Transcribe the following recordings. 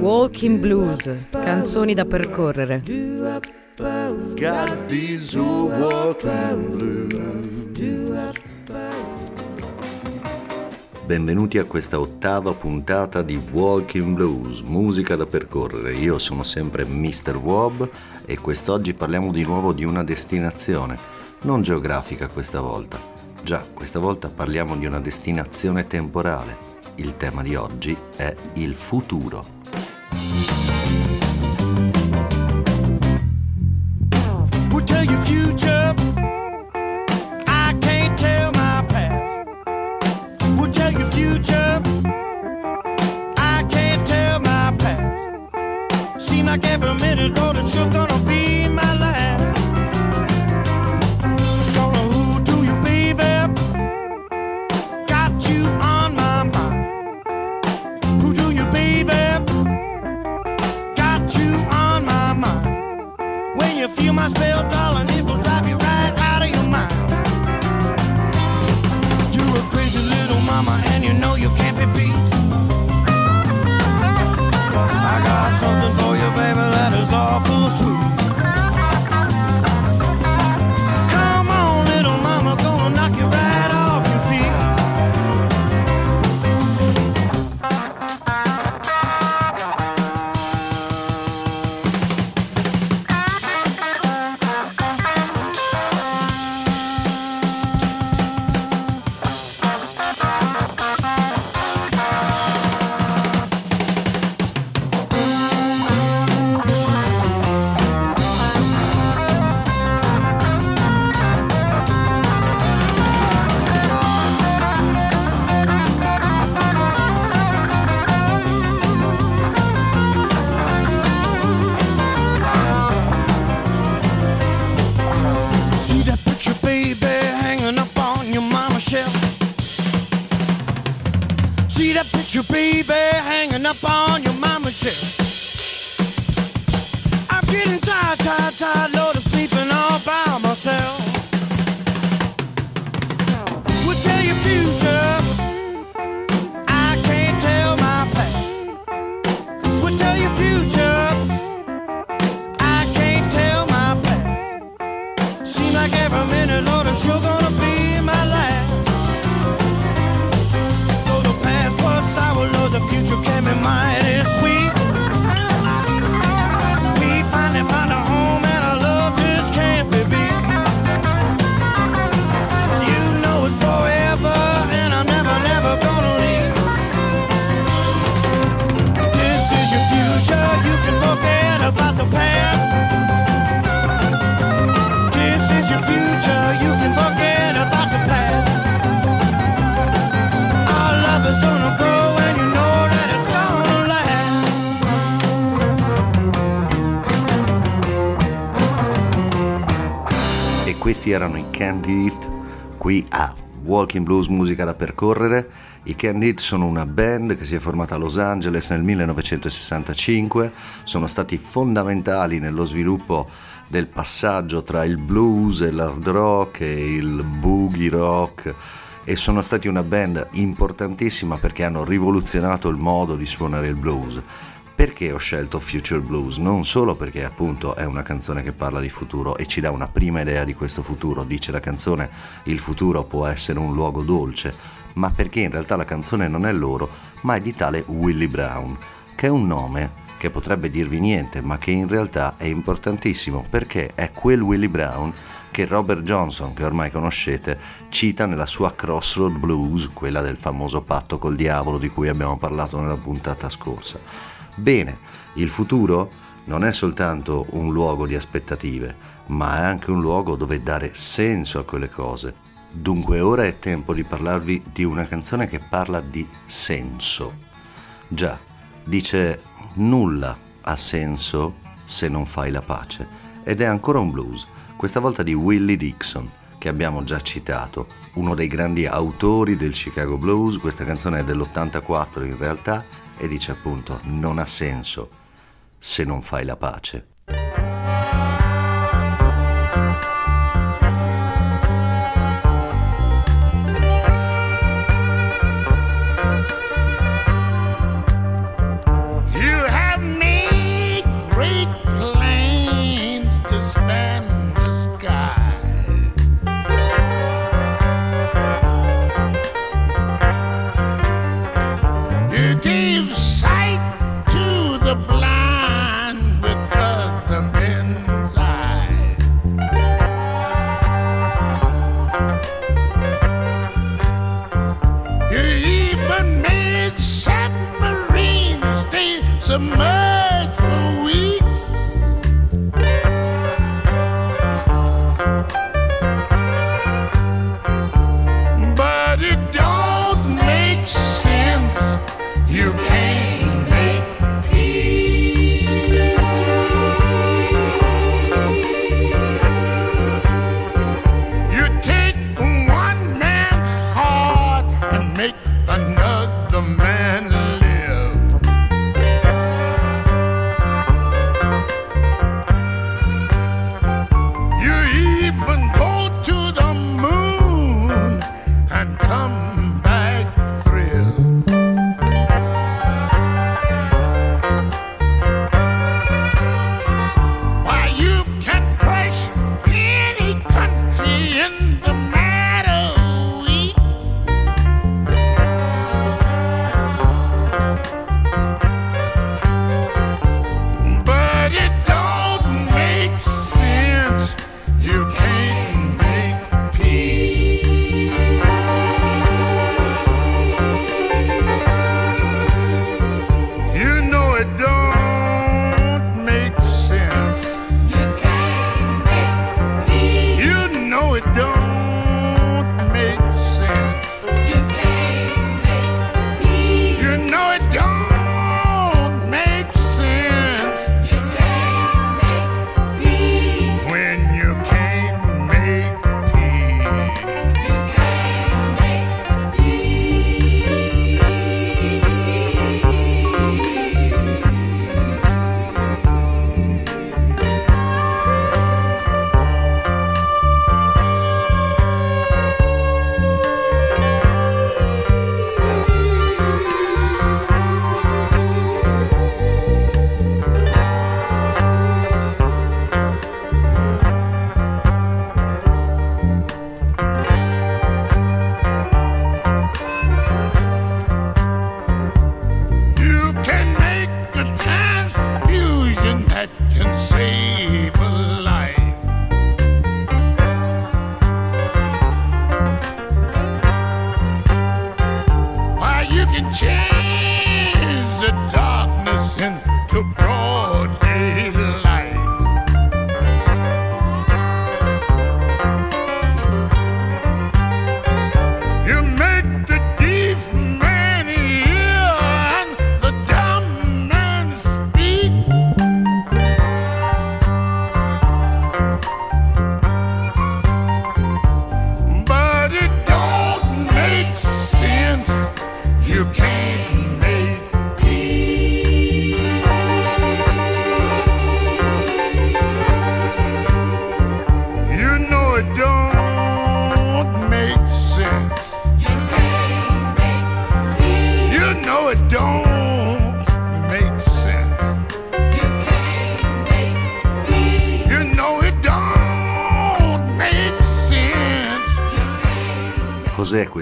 Walking blues. Canzoni da percorrere. Benvenuti a questa ottava puntata di Walking Blues, musica da percorrere. Io sono sempre Mr. Wob e quest'oggi parliamo di nuovo di una destinazione, non geografica questa volta. Già, questa volta parliamo di una destinazione temporale. Il tema di oggi è il futuro. Cheers. Questi erano i Candid qui a Walking Blues Musica da percorrere. I Candid sono una band che si è formata a Los Angeles nel 1965, sono stati fondamentali nello sviluppo del passaggio tra il blues e l'hard rock e il boogie rock e sono stati una band importantissima perché hanno rivoluzionato il modo di suonare il blues. Perché ho scelto Future Blues? Non solo perché appunto è una canzone che parla di futuro e ci dà una prima idea di questo futuro, dice la canzone il futuro può essere un luogo dolce, ma perché in realtà la canzone non è loro, ma è di tale Willie Brown, che è un nome che potrebbe dirvi niente, ma che in realtà è importantissimo perché è quel Willie Brown che Robert Johnson, che ormai conoscete, cita nella sua Crossroad Blues, quella del famoso patto col diavolo di cui abbiamo parlato nella puntata scorsa. Bene, il futuro non è soltanto un luogo di aspettative, ma è anche un luogo dove dare senso a quelle cose. Dunque ora è tempo di parlarvi di una canzone che parla di senso. Già, dice nulla ha senso se non fai la pace. Ed è ancora un blues, questa volta di Willie Dixon, che abbiamo già citato, uno dei grandi autori del Chicago Blues. Questa canzone è dell'84 in realtà e dice appunto non ha senso se non fai la pace. for we.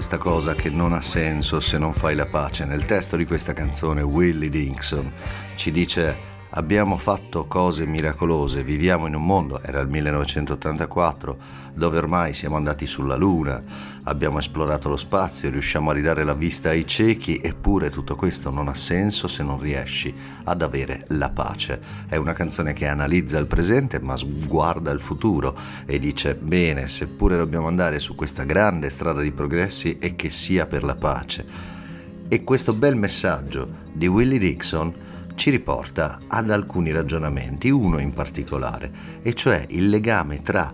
Questa cosa che non ha senso se non fai la pace? Nel testo di questa canzone Willie Dixon ci dice abbiamo fatto cose miracolose, viviamo in un mondo, era il 1984, dove ormai siamo andati sulla Luna, abbiamo esplorato lo spazio, riusciamo a ridare la vista ai ciechi, eppure tutto questo non ha senso se non riesci ad avere la pace. È una canzone che analizza il presente ma guarda il futuro e dice bene, seppure dobbiamo andare su questa grande strada di progressi e che sia per la pace. E questo bel messaggio di Willie Dixon ci riporta ad alcuni ragionamenti, uno in particolare, e cioè il legame tra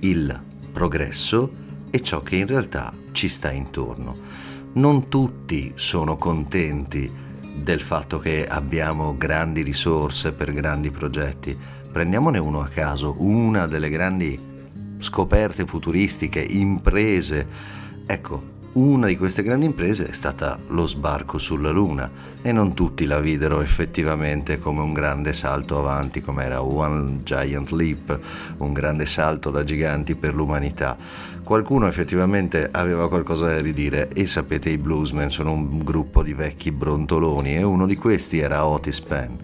il progresso e ciò che in realtà ci sta intorno. Non tutti sono contenti del fatto che abbiamo grandi risorse per grandi progetti. Prendiamone uno a caso, una delle grandi scoperte futuristiche, imprese. Ecco, una di queste grandi imprese è stata lo sbarco sulla Luna e non tutti la videro effettivamente come un grande salto avanti, come era One Giant Leap, un grande salto da giganti per l'umanità. Qualcuno effettivamente aveva qualcosa da ridire e sapete i Bluesmen sono un gruppo di vecchi brontoloni e uno di questi era Otis Penn.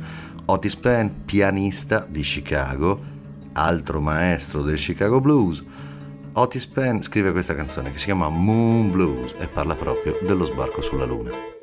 Otis Penn, pianista di Chicago, altro maestro del Chicago Blues, Otis Penn scrive questa canzone che si chiama Moon Blues e parla proprio dello sbarco sulla Luna.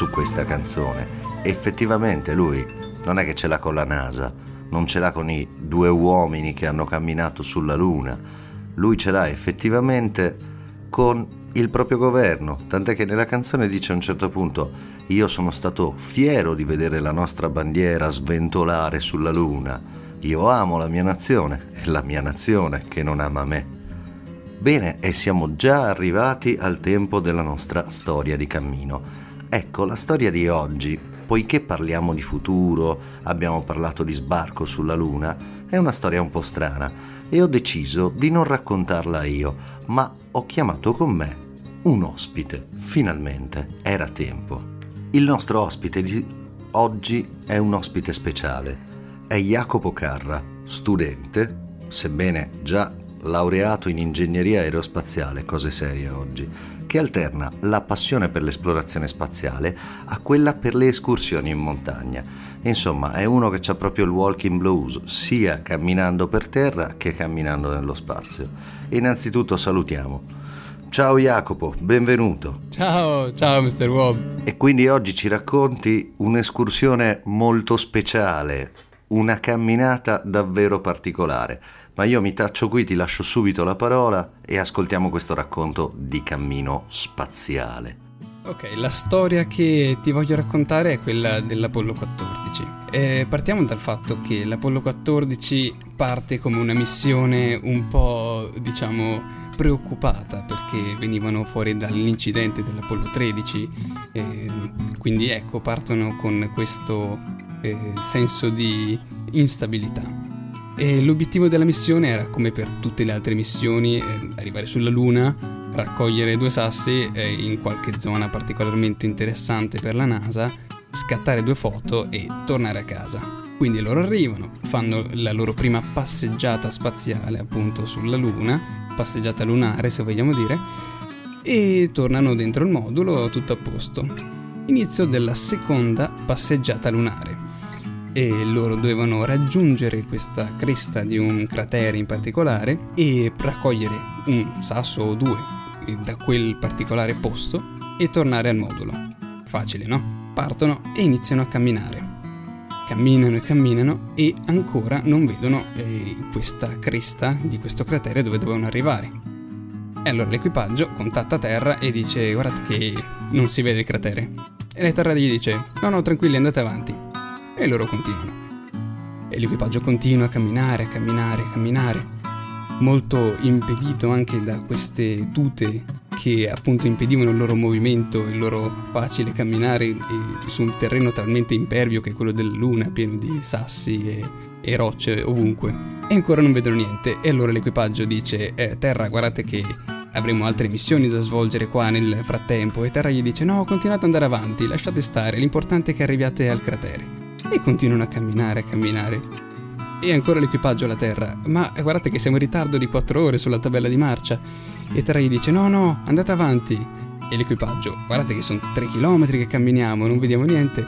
Su questa canzone. Effettivamente lui non è che ce l'ha con la NASA, non ce l'ha con i due uomini che hanno camminato sulla Luna. Lui ce l'ha effettivamente con il proprio governo, tant'è che nella canzone dice a un certo punto io sono stato fiero di vedere la nostra bandiera sventolare sulla luna, io amo la mia nazione, è la mia nazione che non ama me. Bene, e siamo già arrivati al tempo della nostra storia di cammino. Ecco, la storia di oggi, poiché parliamo di futuro, abbiamo parlato di sbarco sulla Luna, è una storia un po' strana e ho deciso di non raccontarla io, ma ho chiamato con me un ospite. Finalmente era tempo. Il nostro ospite di oggi è un ospite speciale. È Jacopo Carra, studente, sebbene già laureato in ingegneria aerospaziale, cose serie oggi, che alterna la passione per l'esplorazione spaziale a quella per le escursioni in montagna. Insomma, è uno che ha proprio il walking blues, sia camminando per terra che camminando nello spazio. Innanzitutto salutiamo. Ciao Jacopo, benvenuto. Ciao, ciao Mr. Wob. E quindi oggi ci racconti un'escursione molto speciale, una camminata davvero particolare. Ma io mi taccio qui, ti lascio subito la parola e ascoltiamo questo racconto di cammino spaziale. Ok, la storia che ti voglio raccontare è quella dell'Apollo 14. Eh, partiamo dal fatto che l'Apollo 14 parte come una missione un po', diciamo, preoccupata perché venivano fuori dall'incidente dell'Apollo 13, eh, quindi ecco, partono con questo eh, senso di instabilità. E l'obiettivo della missione era, come per tutte le altre missioni, eh, arrivare sulla Luna, raccogliere due sassi eh, in qualche zona particolarmente interessante per la NASA, scattare due foto e tornare a casa. Quindi loro arrivano, fanno la loro prima passeggiata spaziale appunto sulla Luna, passeggiata lunare se vogliamo dire, e tornano dentro il modulo tutto a posto. Inizio della seconda passeggiata lunare e loro dovevano raggiungere questa cresta di un cratere in particolare e raccogliere un sasso o due da quel particolare posto e tornare al modulo. Facile, no? Partono e iniziano a camminare. Camminano e camminano e ancora non vedono eh, questa cresta di questo cratere dove dovevano arrivare. E allora l'equipaggio contatta terra e dice guardate che non si vede il cratere. E la terra gli dice no no tranquilli andate avanti e loro continuano. E l'equipaggio continua a camminare, a camminare, a camminare, molto impedito anche da queste tute che appunto impedivano il loro movimento, il loro facile camminare su un terreno talmente impervio che è quello della luna, pieno di sassi e, e rocce ovunque. E ancora non vedono niente. E allora l'equipaggio dice eh, Terra guardate che avremo altre missioni da svolgere qua nel frattempo. E Terra gli dice no continuate ad andare avanti, lasciate stare, l'importante è che arriviate al cratere e continuano a camminare, a camminare. E ancora l'equipaggio alla terra. Ma guardate che siamo in ritardo di 4 ore sulla tabella di marcia. E Terra gli dice: No, no, andate avanti. E l'equipaggio, guardate che sono 3 km che camminiamo, non vediamo niente.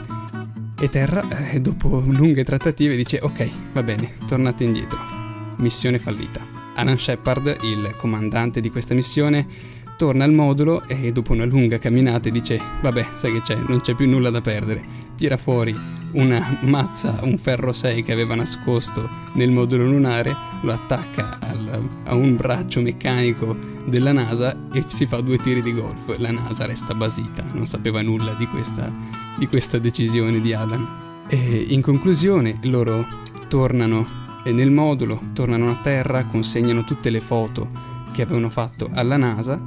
E Terra, eh, dopo lunghe trattative, dice: Ok, va bene, tornate indietro. Missione fallita. Alan Shepard, il comandante di questa missione, torna al modulo e dopo una lunga camminata dice: Vabbè, sai che c'è, non c'è più nulla da perdere tira fuori una mazza, un ferro 6 che aveva nascosto nel modulo lunare, lo attacca al, a un braccio meccanico della NASA e si fa due tiri di golf. La NASA resta basita, non sapeva nulla di questa, di questa decisione di Alan. E in conclusione loro tornano nel modulo, tornano a terra, consegnano tutte le foto che avevano fatto alla NASA.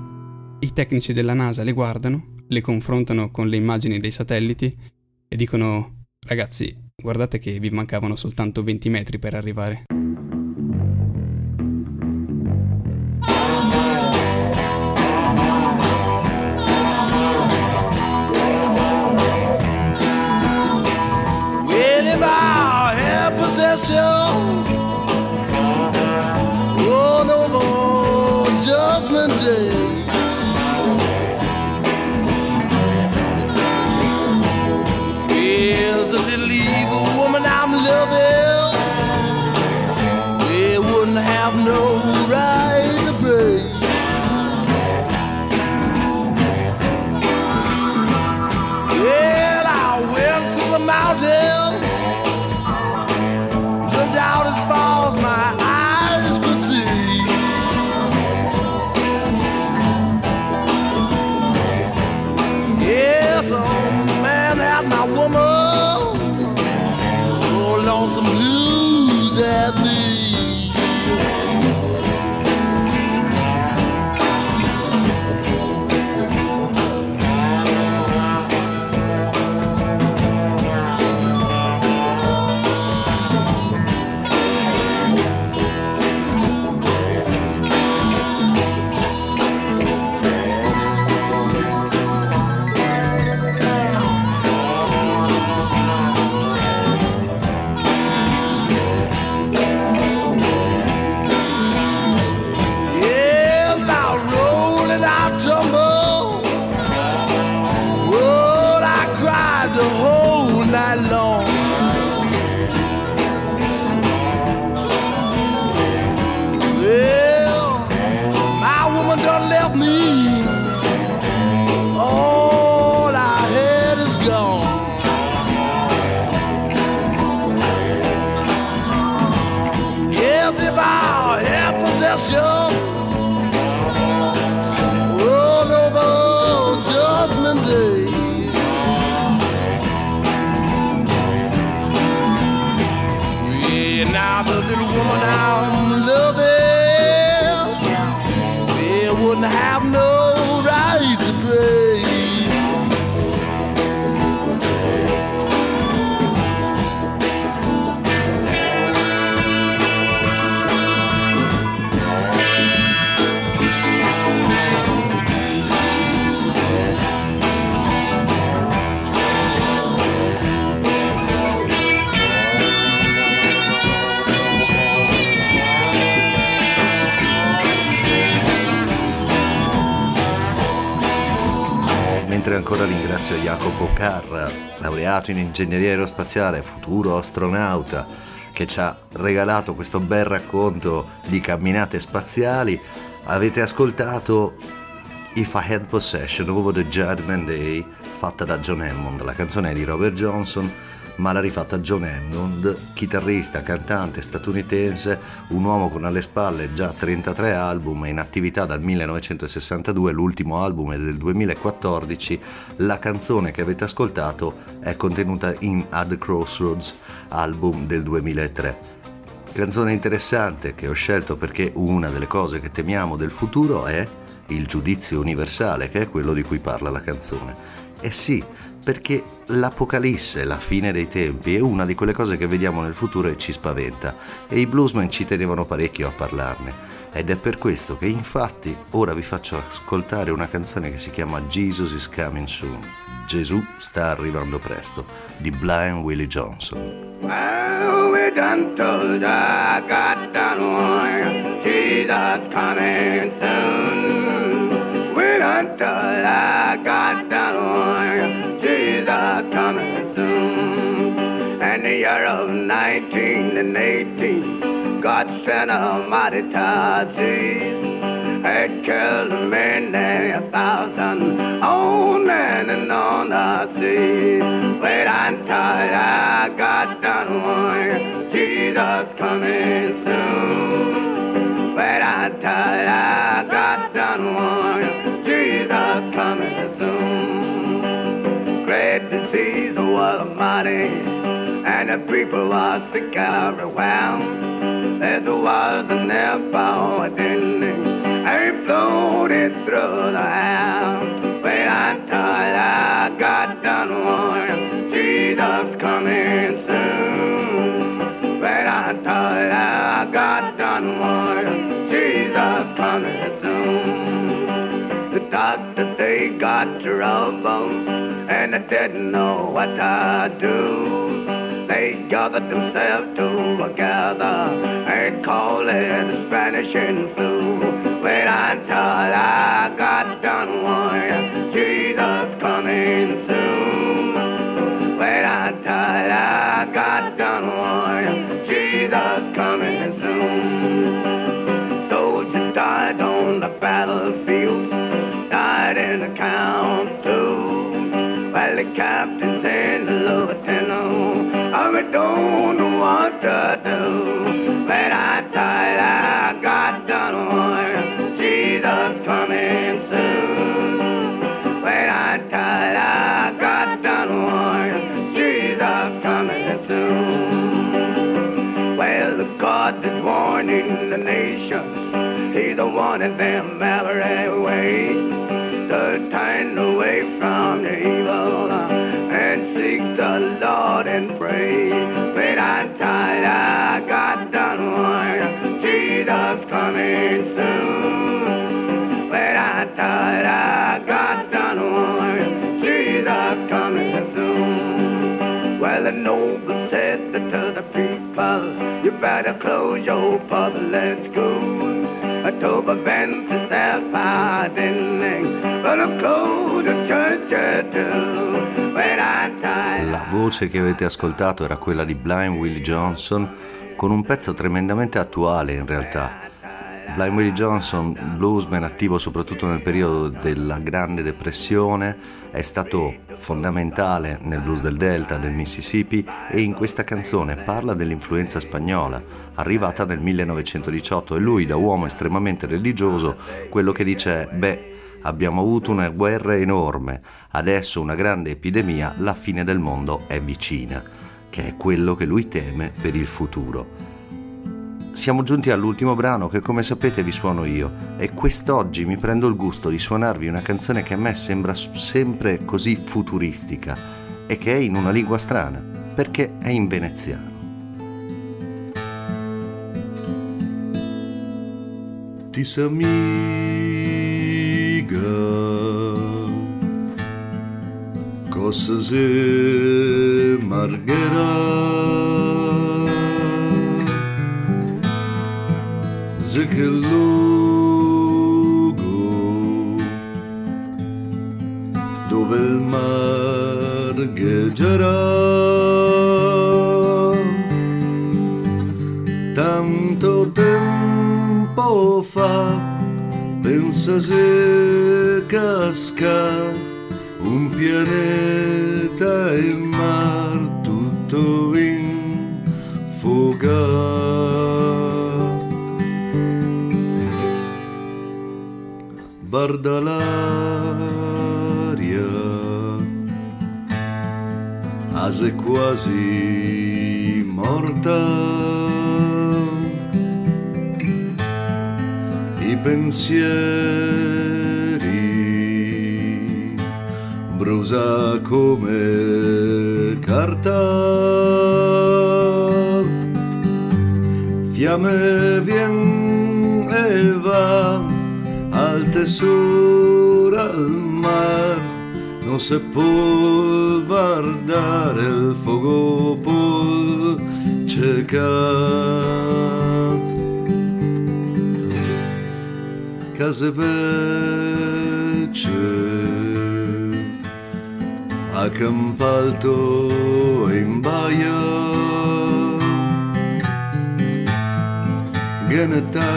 I tecnici della NASA le guardano, le confrontano con le immagini dei satelliti e dicono ragazzi guardate che vi mancavano soltanto 20 metri per arrivare. Well, Jacopo Carra, laureato in ingegneria aerospaziale, futuro astronauta, che ci ha regalato questo bel racconto di camminate spaziali. Avete ascoltato If I Had Possession over the Judgment Day, fatta da John Hammond, la canzone di Robert Johnson ma l'ha rifatta John Hammond, chitarrista, cantante statunitense, un uomo con alle spalle già 33 album e in attività dal 1962, l'ultimo album è del 2014, la canzone che avete ascoltato è contenuta in At the Crossroads, album del 2003. Canzone interessante che ho scelto perché una delle cose che temiamo del futuro è il giudizio universale, che è quello di cui parla la canzone. E sì, perché l'Apocalisse, la fine dei tempi, è una di quelle cose che vediamo nel futuro e ci spaventa e i bluesmen ci tenevano parecchio a parlarne. Ed è per questo che infatti ora vi faccio ascoltare una canzone che si chiama Jesus is Coming Soon. Gesù sta arrivando presto, di Blind Willie Johnson. Well, we done told I got done Jesus coming soon. We done told I got done Jesus coming soon. And the year of 1918, God sent a mighty tide had killed many a thousand on and, and on the sea. Wait until I got done one, Jesus coming soon. Wait until I got done one, Disease was mighty, and the people are sick everywhere. There was never a ending and floated through the house. Wait until I got done one, Jesus coming soon. Wait until I got done one, Jesus coming soon. They got trouble and they didn't know what to do. They gathered themselves together and called it the Spanish flu. Wait until I got Tell you, I got done one. Jesus coming soon. But I you, I got done one. Jesus coming soon. Well, the God that's warning the nations, He's the one in them every way. To turn away from the evil and seek the Lord and pray. But I you, I got Jesus coming soon. But I you, I got done one. Jesus coming soon. Well, the noble said to the people, you better close your pub, let's go. To prevent the self-hardening, but close the church too. When I La voce che avete ascoltato era quella di Blind Willie Johnson con un pezzo tremendamente attuale in realtà. Blind Willie Johnson, bluesman attivo soprattutto nel periodo della Grande Depressione, è stato fondamentale nel blues del Delta, del Mississippi e in questa canzone parla dell'influenza spagnola, arrivata nel 1918 e lui da uomo estremamente religioso quello che dice è beh abbiamo avuto una guerra enorme, adesso una grande epidemia, la fine del mondo è vicina, che è quello che lui teme per il futuro. Siamo giunti all'ultimo brano che come sapete vi suono io e quest'oggi mi prendo il gusto di suonarvi una canzone che a me sembra sempre così futuristica e che è in una lingua strana, perché è in veneziano. Tisamiga cosa se margherà se che luogo dove il mare largheggerà. Tanto tempo fa, pensa se casca un pianeta in mar tutto in fuga. Guarda l'aria, ase quasi morta. I pensieri brusa come carta. Fiamme vien e va al tesoro al mar non se può guardare il fuoco può cercare case vecce a in baia Gene tante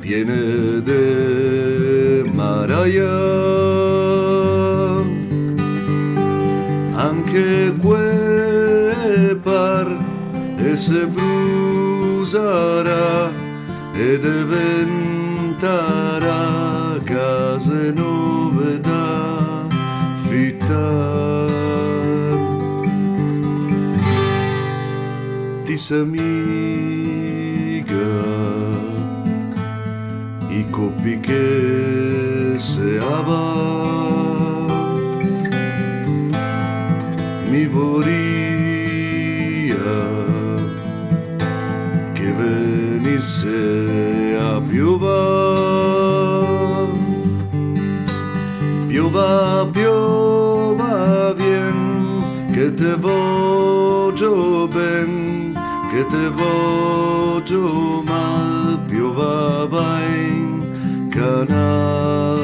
piene de maraia. Anche que par e se brucerà e diventerà case nuove da fittare ti s'amiga i coppi che se te voglio mal in canal.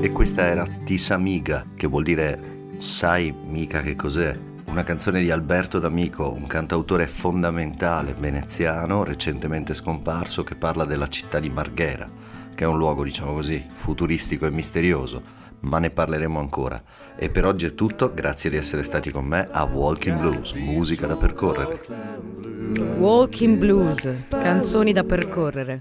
E questa era Tisamiga che vuol dire sai mica che cos'è? Una canzone di Alberto D'Amico, un cantautore fondamentale veneziano recentemente scomparso che parla della città di Marghera, che è un luogo, diciamo così, futuristico e misterioso, ma ne parleremo ancora. E per oggi è tutto, grazie di essere stati con me a Walking Blues, musica da percorrere. Walking Blues, canzoni da percorrere.